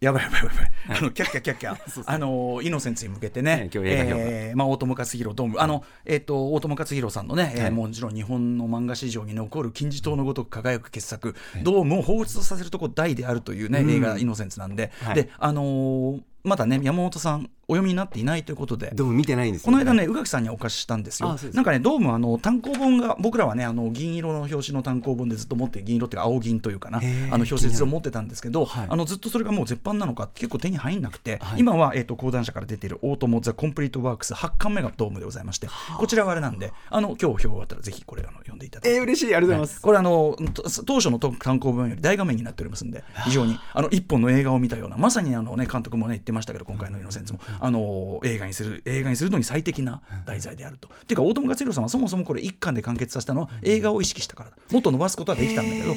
やばいやばいやばい、あのキャッキャキャッキャ、あのイノセンツに向けてね、えーまあ大友克洋ドーム、あのえっ、と大友克洋さんのね、えーもちろん日本の漫画史上に残る金字塔のごとく輝く傑作、ドームを彷彿とさせるとこ大であるというね、映画イノセンツなんで、はい。であのーまだね山本さんお読みになっていないということで。どうも見てないんですよ。この間ね、宇垣さんにお貸ししたんですよ。す。なんかね、どうもあの単行本が、僕らはね、あの銀色の表紙の単行本でずっと持って、銀色っていうか、青銀というかな、あの表紙ずっと持ってたんですけど、はい。あのずっとそれがもう絶版なのか、結構手に入んなくて、はい。今は、えー、と講談社から出ているオートモ・ザ・コンプリート・ワークス8巻目がドームでございまして、こちらはあれなんで、あの今日表終わったら、ぜひこれあの読んでいただいて。えー、嬉しい。ありがとうございます、これあのと当初の単行本より大画面になっておりますんで非常にあの一本の映画を見たようなまさにあの、ね、監督も、ね、言ってましたけど今回の「イノセンツも」あの映画にする映画にするのに最適な題材であると。っていうか大友克洋さんはそもそもこれ一巻で完結させたのは映画を意識したからだ。もっと伸ばすことはできたんだけど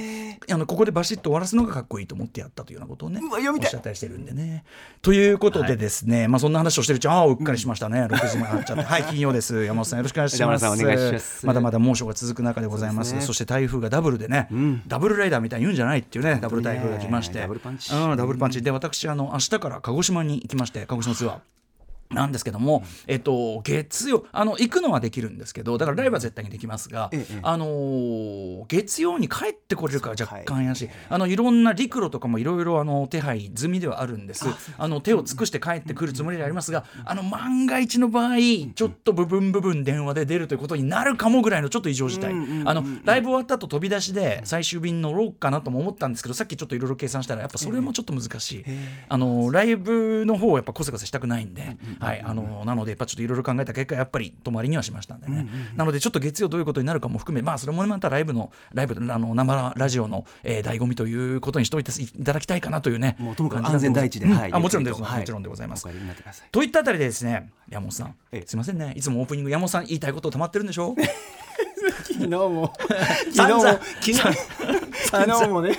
あのここでバシッと終わらすのがかっこいいと思ってやったというようなことをねおっしゃったりしてるんでね。ということでですね、まあそんな話をしてるうちにああうっかりしましたね。6時もなっちゃってはい金曜です。山本さんよろしくお願いします。山本さんお願いします。まだまだ猛暑が続く中でございます。ね。そして台風がダブルでね、ダブルライダーみたいに言うんじゃないっていうね。ダブル台風が来まして。ダブルパンチ。うん、ダブルパンチ。で私あの明日から鹿児島にに行きまして鹿児島ツアー。なんですけども、えっと、月曜あの行くのはできるんですけどだからライブは絶対にできますが、ええあのー月曜に帰ってこれるかは若干怪しいあのいろんな陸路とかもいろいろあの手配済みではあるんです。あの手を尽くして帰ってくるつもりでありますがあの万が一の場合ちょっと部分部分電話で出るということになるかもぐらいのちょっと異常事態。あのライブ終わった後飛び出しで最終便乗ろうかなとも思ったんですけどさっきちょっといろいろ計算したらやっぱそれもちょっと難しい。あのライブの方をやっぱこせこせしたくないんではいあのなのでやっぱちょっといろいろ考えた結果やっぱり泊まりにはしましたんでね。なのでちょっと月曜どういうことになるかも含めまあそれもまたライブのライブあの生ラジオの、えー、醍醐味ということにしておいていただきたいかなというね。もうともかく安全第一で、うん。はい、あもちろんです、はい。もちろんでございます。といったあたりでですね山本さん。ええ。すいませんね。いつもオープニング山本さん言いたいこと溜まってるんでしょ？昨日も。昨日も。昨日昨日もね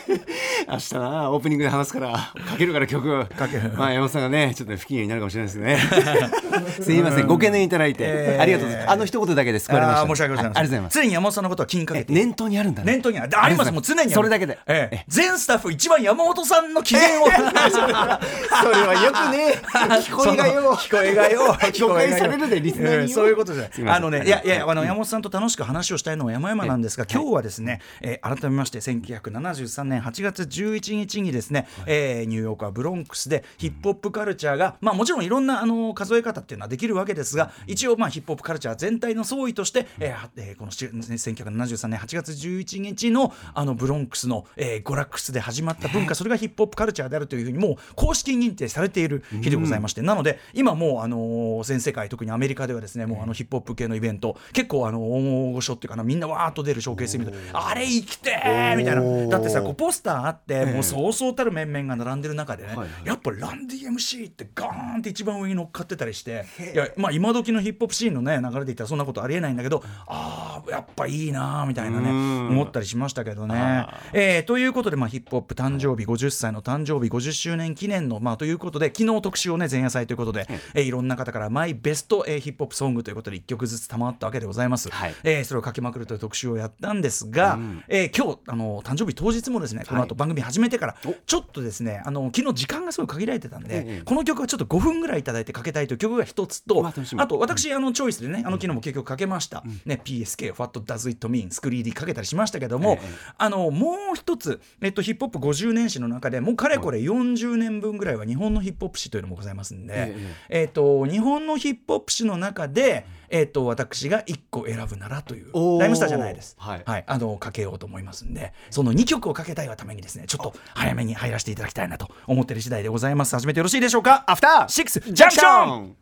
明日なオープニングで話すからかけるから曲かける。まあ山本さんがねちょっと不機嫌になるかもしれないですね。すいませんご懸念いただいて、えー。ありがとうございます。あの一言だけで救われました。申し訳ございません、あありがとうございます。常に山本さんのことは気にかけてえ念頭にあるんだね。念頭にある。ありますもう常にそれだけで。ええ。全スタッフ一番山本さんの機嫌を。それはよくね聞こえがよ 聞こえがよ誤解されるでリスナーに。そういうことじゃ。あのねいやいやあの山本さんと楽しく話をしたいのは山々なんですが今日はですね、えー改めまして1973年8月11日にですね、えーニューヨークはブロンクスでヒップホップカルチャーがまあもちろんいろんなあの数え方っていうのはできるわけですが一応まあヒップホップカルチャー全体の総意として、えーはえーこのし1973年8月11日のあのブロンクスの、えー娯楽室で始まった文化それがヒップホップカルチャーであるというふうにもう公式認定されている日でございまして、なので今もうあのー全世界特にアメリカではですねもうあのヒップホップ系のイベント結構あの大御所っていうかなみんなわーっと出るショーケースみたいなあれ生きてーみたいな。だってさこうポスターあってもうそうそうたる面々が並んでる中でね、やっぱランディ MC ってガーンって一番上に乗っかってたりしていやまあ今時のヒップホップシーンのね流れで言ったらそんなことありえないんだけどああやっぱいいなーみたいなねうん。思ったりしましたけどね。えーということで、まあ、ヒップホップ誕生日50歳の誕生日50周年記念の、まあ、ということで昨日特集をね前夜祭ということで、えーいろんな方からマイベスト、えーヒップホップソングということで1曲ずつ賜ったわけでございます。はい。えーそれを書きまくるという特集をやったんですが、えー今日あの誕生日当日もですねこの後番組始めてから、ちょっとですねあの昨日時間がすごい限られてたんで、ええこの曲はちょっと5分ぐらいいただいてかけたいという曲が一つとあと私あのチョイスでねあの昨日も結局かけました、ね PSK What Does It Mean スクリーディかけたりしましたけども、ええあのもう一つ、えっと、ヒップホップ50年史の中でもうかれこれ40年分ぐらいは日本のヒップホップ史というのもございますんで、ええっと、日本のヒップホップ史の中で、えっと、私が1個選ぶならというライムスターじゃないです、はい。あのかけようと思いますんでその2曲をかけたいがためにですねちょっと早めに入らせていただきたいなと思っている次第でございます。始めてよろしいでしょうか？アフターシックスジャンクション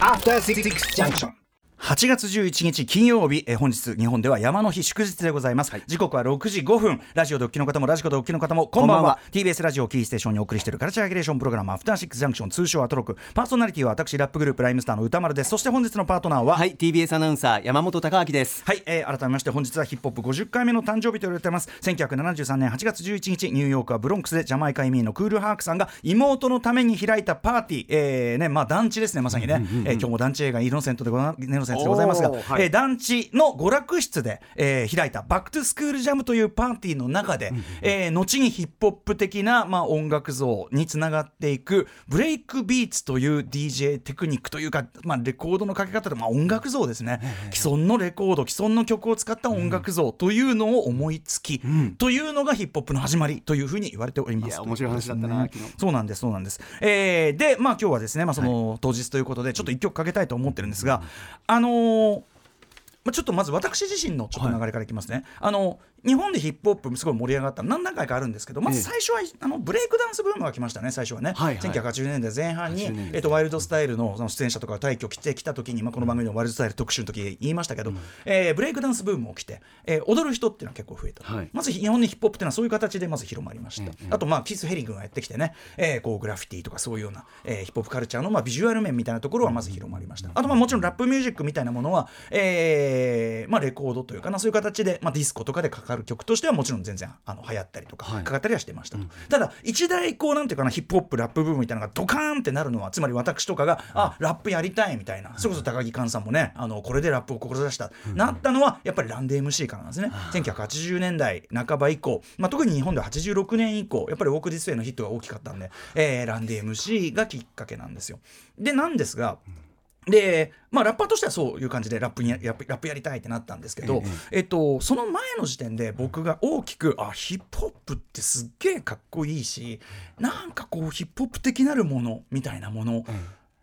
After Six Junction. 8月11日金曜日、えー本日日本では山の日祝日でございます、時刻は6時5分。ラジオドッキの方もラジコドッキの方もこんばんは。こんばんは。TBS ラジオをキーステーションにお送りしているカルチャーアギレーションプログラムアフターシックスジャンクション通称アトロク。パーソナリティは私ラップグループライムスターの歌丸です。そして本日のパートナーははい TBS アナウンサー山本貴明です。はい、えー改めまして本日はヒップホップ50回目の誕生日と言われています。1973年8月11日ニューヨークはブロンクスでジャマイカ移民のクールハークさんが妹のために開いたパーティー、えーねまあ、団地ですねまさにね、えー今日も団地映画イノセントでござイノセントでございますが、はい。えー団地の娯楽室で、えー開いた Back to School Jam というパーティーの中で、えー後にヒップホップ的な、まあ、音楽像につながっていくブレイクビーツという DJ テクニックというか、まあ、レコードのかけ方で、まあ、音楽像ですね、既存のレコード既存の曲を使った音楽像というのを思いつき、というのがヒップホップの始まりというふうに言われておりますいや面白い話だったなねそうなんですそうなんです、えーでまあ今日はですね、まあ、その当日ということでちょっと一曲かけたいと思ってるんですが、あのーまあ、ちょっとまず私自身のちょっと流れからいきますね、あの日本でヒップホップすごい盛り上がった何段階かあるんですけどまず最初は、あのブレイクダンスブームが来ましたね最初はね、はいはい。1980年代前半に、80年代。えっと、ワイルドスタイルのその出演者とかが退去来てきた時に、まあ、この番組のワイルドスタイル特集の時言いましたけど、えーブレイクダンスブーム起きて、えー踊る人っていうのは結構増えた、はい。まず日本のヒップホップっていうのはそういう形でまず広まりました、あとまあキース・ヘリングがやってきてね、えーこうグラフィティとかそういうような、えーヒップホップカルチャーのまあビジュアル面みたいなところはまず広まりました、あとまあもちろんラップミュージックみたいなものは、えーまあ、レコードというかなそういう形で、まあ、ディスコとかでかかる曲としてはもちろん全然あの流行ったりとか、はい。かかったりはしてました。と、ただ一大こうなんていうかなヒップホップラップブームみたいなのがドカーンってなるのはつまり私とかが、あラップやりたいみたいな。それこそ高木寛さんもねあのこれでラップを志した、なったのはやっぱりランデ MC からなんですね。1980年代半ば以降、まあ、特に日本では86年以降やっぱりウォーク・ディスウェイのヒットが大きかったんで、えーランデ MC がきっかけなんですよ。でなんですがで、まあ、ラッパーとしてはそういう感じでラップにやラップラップやりたいってなったんですけど、えっと、その前の時点で僕が大きくあヒップホップってすっげえかっこいいしなんかこうヒップホップ的なるものみたいなもの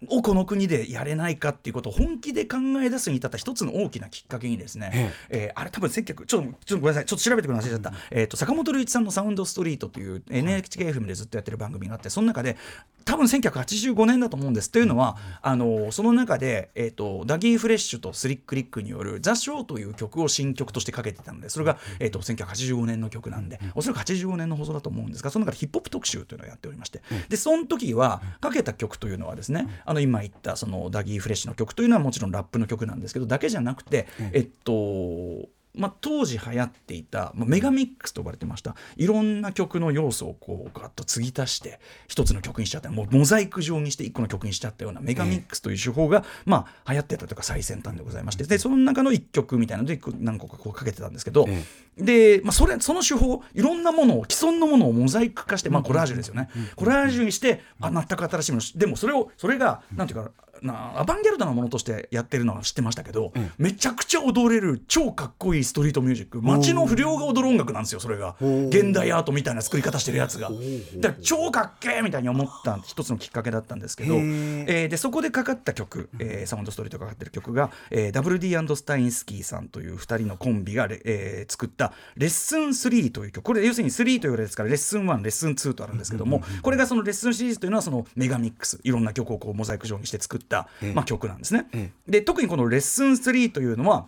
をこの国でやれないかっていうことを本気で考え出すに至った一つの大きなきっかけにですね、えーあれ多分1900ちょっとちょっとごめんなさいちょっと調べてください。ちゃった、えー、と坂本龍一さんの「サウンドストリート」という NHKFM でずっとやってる番組があってその中で多分1985年だと思うんです。というのはあのその中で、えー、とダギー・フレッシュとスリック・リックによる「ザ・ショー」という曲を新曲としてかけてたのでそれが、えー、と1985年の曲なんでおそらく85年の放送だと思うんですがその中でヒップホップ特集というのをやっておりましてでその時はかけた曲というのはですねあの今言ったそのダギー・フレッシュの曲というのはもちろんラップの曲なんですけどだけじゃなくて、えっとまあ、当時流行っていた、まあ、メガミックスと呼ばれてました。いろんな曲の要素をこうガッと継ぎ足して一つの曲にしちゃった。もうモザイク状にして一個の曲にしちゃったようなメガミックスという手法が、まあ、流行ってたというか最先端でございまして。でその中の一曲みたいなので何個かこうかけてたんですけど、えで、まあ、それその手法いろんなものを既存のものをモザイク化して、まあ、コラージュですよね、コラージュにしてあ全く新しいものでもそれをそれがなんていうかなアバンギャルドなものとしてやってるのは知ってましたけど、めちゃくちゃ踊れる超かっこいいストリートミュージック。街の不良が踊る音楽なんですよそれが。現代アートみたいな作り方してるやつが。だから超かっけーみたいに思った一つのきっかけだったんですけど、えーでそこでかかった曲、えーサウンドストリートがかかってる曲が、えー、WD& スタインスキーさんという2人のコンビがレ、えー作った「レッスン3」という曲。これ要するに3という言われですからレッスン1レッスン2とあるんですけどもこれがそのレッスンシリーズというのはそのメガミックス。いろんな曲をこうモザイク状にして作った、まあ、曲なんですね。えで特にこのレッスン3というのは、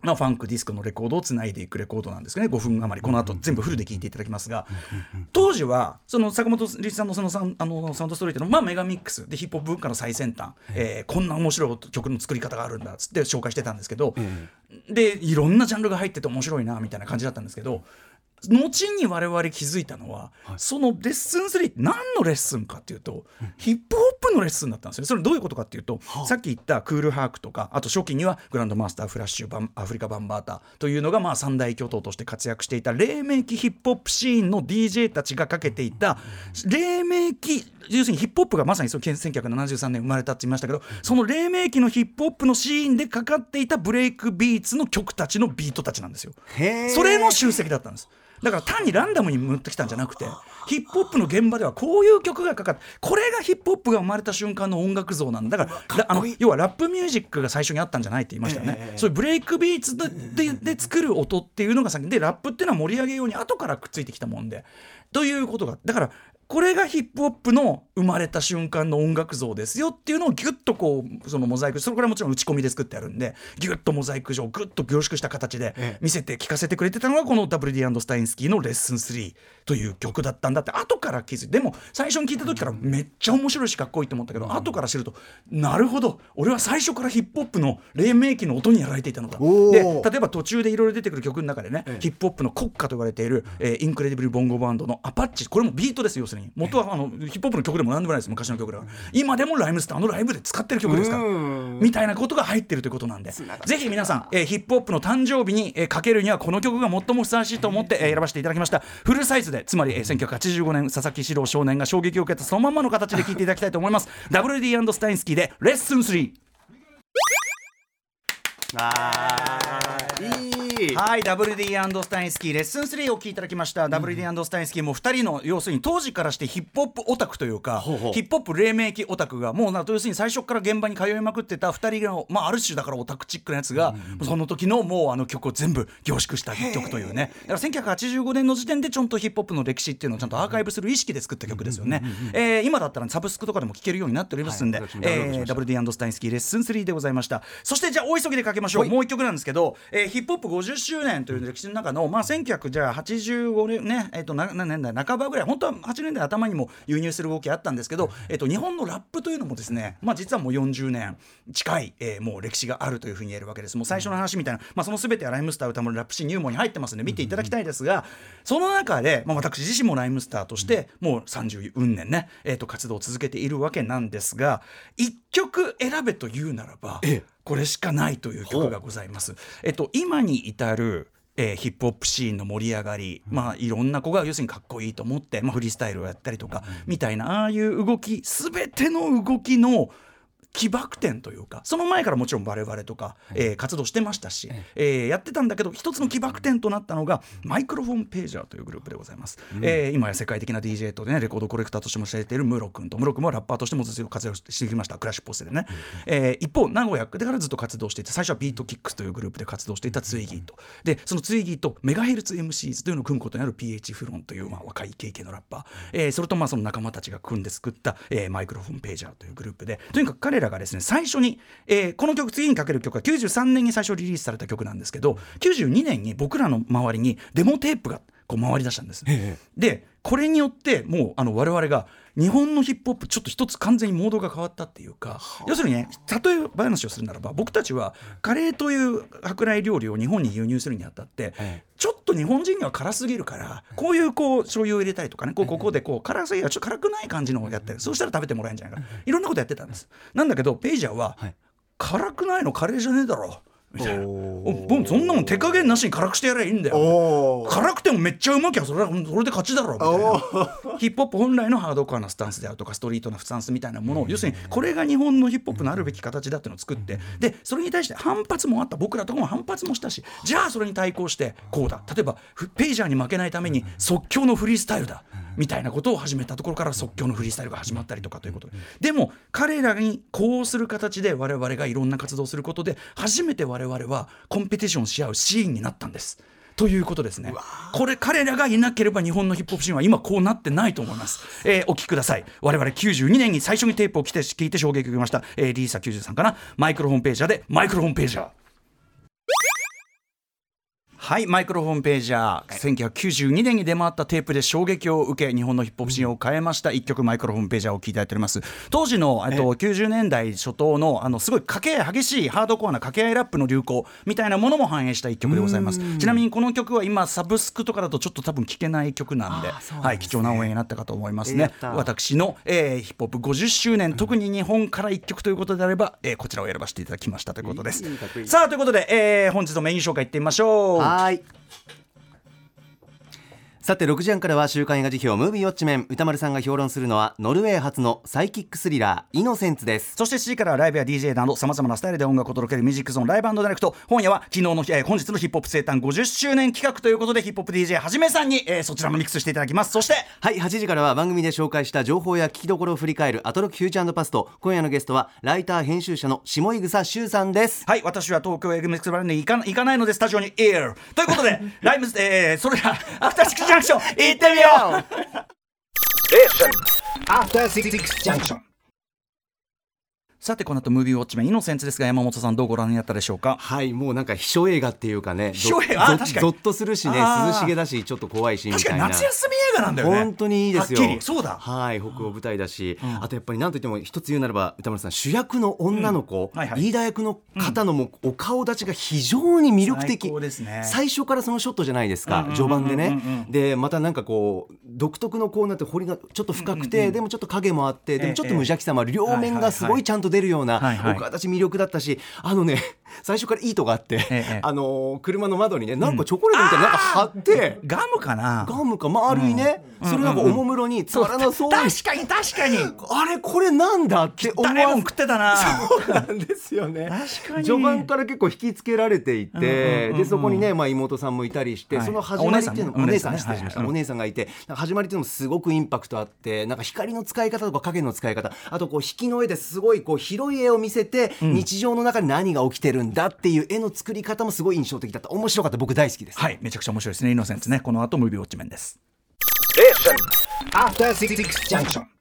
まあ、ファンクディスクのレコードをつないでいくレコードなんですけどね。5分余り。この後全部フルで聴いていただきますが。当時はその坂本龍一さんのそのサンあのサウンドストリートの、まあ、メガミックス。でヒップホップ文化の最先端、えーこんな面白い曲の作り方があるんだっつって紹介してたんですけど、でいろんなジャンルが入ってて面白いなみたいな感じだったんですけど後に我々気づいたのは、そのレッスン3って何のレッスンかっていうと、ヒップホップのレッスンだったんですよ。ねそれどういうことかっていうと、さっき言ったクールハークとかあと初期にはグランドマスターフラッシュバンアフリカバンバータというのがまあ三大巨頭として活躍していた黎明期ヒップホップシーンの DJ たちがかけていた黎明期要するにヒップホップがまさにその1973年生まれたって言いましたけどその黎明期のヒップホップのシーンでかかっていたブレイクビーツの曲たちのビートたちなんですよ。それの集積だったんです。だから単にランダムに持ってきたんじゃなくてヒップホップの現場ではこういう曲がかかってこれがヒップホップが生まれた瞬間の音楽像なんだ。だかららあの要はラップミュージックが最初にあったんじゃないって言いましたよね、そういうブレイクビーツででで作る音っていうのが先でラップっていうのは盛り上げように後からくっついてきたもんで。ということがだからこれがヒップホップの生まれた瞬間の音楽像ですよっていうのをギュッとこうそのモザイクそれこれはもちろん打ち込みで作ってあるんでギュッとモザイク状グッと凝縮した形でええ。見せて聞かせてくれてたのがこの WD& スタインスキーの「Lesson 3」という曲だったんだって後から気づいてでも最初に聞いた時からめっちゃ面白いしかっこいいと思ったけど、後から知るとなるほど俺は最初からヒップホップの黎明期の音にやられていたのだ。で例えば途中でいろいろ出てくる曲の中でね、ヒップホップの国歌と言われている、えーインクレディブル・ボンゴバンドの「アパッチ」これもビートですよ要するに元はあのヒップホップの曲でも何でもないです昔の曲だから今でもライムスターのライブで使ってる曲です。からうん。みたいなことが入ってるということなんで。ぜひ皆さん、えーヒップホップの誕生日に、えーかけるにはこの曲が最もふさわしいと思って、えー選ばせていただきました。フルサイズでつまり、えー1985年佐々木史郎少年が衝撃を受けたそのまんまの形で聴いていただきたいと思います。WD& スタインスキーでレッスン3あーいい。はい。WD& スタインスキーレッスン3をお聴きいただきました。WD& スタインスキーも2人の要するに当時からしてヒップホップオタクというかヒップホップ黎明期オタクがもうな要するに最初から現場に通いまくってた2人の、まあ、ある種だからオタクチックなやつが、その時のもうあの曲を全部凝縮した一曲というね。だから1985年の時点でちゃんとヒップホップの歴史っていうのをちゃんとアーカイブする意識で作った曲ですよね、えー今だったらサブスクとかでも聴けるようになっておりますんで、WD& スタインスキーレッスン3でございました。そしてじゃあ大急ぎでかけましょう。もう一曲なんですけど、えーヒップホップ50周年という歴史の中の、まあ、1985年ね、えー、となな年代半ばぐらい本当は8年代頭にも輸入する動きあったんですけど、えー、と日本のラップというのもですね、まあ、実はもう40年近い、えーもう歴史があるというふうに言えるわけです。もう最初の話みたいな、まあ、その全てはライムスター歌丸ラップシーン入門に入ってますんで見ていただきたいですがその中で、まあ、私自身もライムスターとしてもう30運年ね、えー、と活動を続けているわけなんですが一曲選べというならばええこれしかないという曲がございます。えっと、今に至るえーヒップホップシーンの盛り上がり、まあいろんな子が要するにかっこいいと思って、まあ、フリースタイルをやったりとか、みたいなああいう動き全ての動きの起爆点というかその前からもちろん我々とか、えー活動してましたし、えーやってたんだけど一つの起爆点となったのがマイクロフォンページャーというグループでございます、えー今や世界的な DJ とねレコードコレクターとしても知られているムロ君とムロ君もラッパーとしてもずっと活動してきましたクラッシュポスでね、えー一方名古屋でからずっと活動していて最初はビートキックスというグループで活動していたツイギーと。でそのツイギーとメガヘルツ MCs というのを組むことになる PH フロンという、まあ、若いイケイケのラッパー、えーそれとまあその仲間たちが組んで作った、えーマイクロフォンページャーというグループで。とにかく彼らがですね最初に、えーこの曲次にかける曲は93年に最初リリースされた曲なんですけど92年に僕らの周りにデモテープがこう回り出したんです。でこれによってもうあの我々が日本のヒップホップちょっと一つ完全にモードが変わったっていうか要するにね例え話をするならば僕たちはカレーという舶来料理を日本に輸入するにあたってえちょっと日本人には辛すぎるからこういうこう醤油を入れたりとかねこうここでこう辛すぎるちょっと辛くない感じのをやってるそうしたら食べてもらえるんじゃないかいろんなことやってたんですなんだけどペイジャーははい辛くないのカレーじゃねえだろみたいな。そんなもん手加減なしに辛くしてやればいいんだよ。辛くてもめっちゃうまきゃそれはそれで勝ちだろみたいな。ヒップホップ本来のハードコアなスタンスであるとかストリートなスタンスみたいなものを要するにこれが日本のヒップホップのあるべき形だっていうのを作ってでそれに対して反発もあった僕らとかも反発もしたしじゃあそれに対抗してこうだ。例えばフページャーに負けないために即興のフリースタイルだみたいなことを始めたところから即興のフリースタイルが始まったりとかということででも彼らにこうする形で我々がいろんな活動をすることで初めて我々はコンペティションし合うシーンになったんです。ということですね。これ彼らがいなければ日本のヒップホップシーンは今こうなってないと思います。えーお聞きください。我々92年に最初にテープを聞いて衝撃を受けました、えーリーサ93かなマイクロフォンページャーでマイクロフォンページャー。はいマイクロフォンページャー、1992年に出回ったテープで衝撃を受け日本のヒップホップシーンを変えました。一曲マイクロフォンページャーを聴いていただいております。当時のと90年代初頭のあのすごい掛け合い激しいハードコアな掛け合いラップの流行みたいなものも反映した一曲でございます。ちなみにこの曲は今サブスクとかだとちょっと多分聴けない曲なんでね。はい、貴重な応援になったかと思いますね。やった。私の、えーヒップホップ50周年特に日本から一曲ということであれば、えーこちらを選ばせていただきましたということです。さあということで、えー本日のメイン紹介いってみましょうはーい。さて6時半からは週刊映画辞表ムービーウォッチメン歌丸さんが評論するのはノルウェー初のサイキックスリラーイノセンツです。そして7時からはライブや DJ などさまざまなスタイルで音楽を届けるミュージックゾーンライブダイレクト今夜は昨日の、えー本日のヒップホップ生誕50周年企画ということでヒップホップ DJ はじめさんに、えーそちらもミックスしていただきます。そしてはい8時からは番組で紹介した情報や聞きどころを振り返るアトロックフューチャーパスト。今夜のゲストはライター編集者の下井草修さんです。はい私は東京エグメックスバレンに行か行かないのでスタジオにエアということで ライブ、えーそれではアフターシックスンクション行ってみよう After Six Junction. さてこの後ムービーウォッチメンイノセンツですが山本さんどうご覧になったでしょうか？はいもうなんか秘書映画っていうかね 秘書映画？確かに。ゾッとするしね涼しげだしちょっと怖いしみ確かにたいな夏休み映画なんだよね。本当にいいですよ。はっきり。そうだ。はい北欧舞台だし、あとやっぱり何といっても一つ言うならば歌丸さん主役の女の子、はいはい。リーダー役の方のもうお顔立ちが非常に魅力的。最高ですね。最初からそのショットじゃないですか、うんうんうんうん序盤でね、うんでまたなんかこう独特のこうなって彫りがちょっと深くて、でもちょっと影もあってでもちょっと無邪気さもある、両面がすごいちゃんと出るような、はいはい。お顔立ち魅力だったしあのね最初からいいとこあって、ええ。あのー車の窓にねなんかチョコレートみたいななんか貼って。ガムかな？ガムか丸いね、それなんかおもむろにつまらなそうに確かに確かに。あれこれなんだって思わ誰も食ってたな。そうなんですよね。確かに。序盤から結構引きつけられていて、うんうんうんうん。でそこにね、まあ、妹さんもいたりして、はい。その始まりっていうのお姉さんね。お姉さんねね失礼しました、はいはい。お姉さんがいて始まりっていうのもすごくインパクトあってなんか光の使い方とか影の使い方あとこう引きの絵ですごいこう広い絵を見せて、日常の中に何が起きてるんだっていう絵の作り方もすごい印象的だった。面白かった。僕大好きです、はい。めちゃくちゃ面白いですね。イノセンツね。この後ムービーウォッチメンです。Six Junction.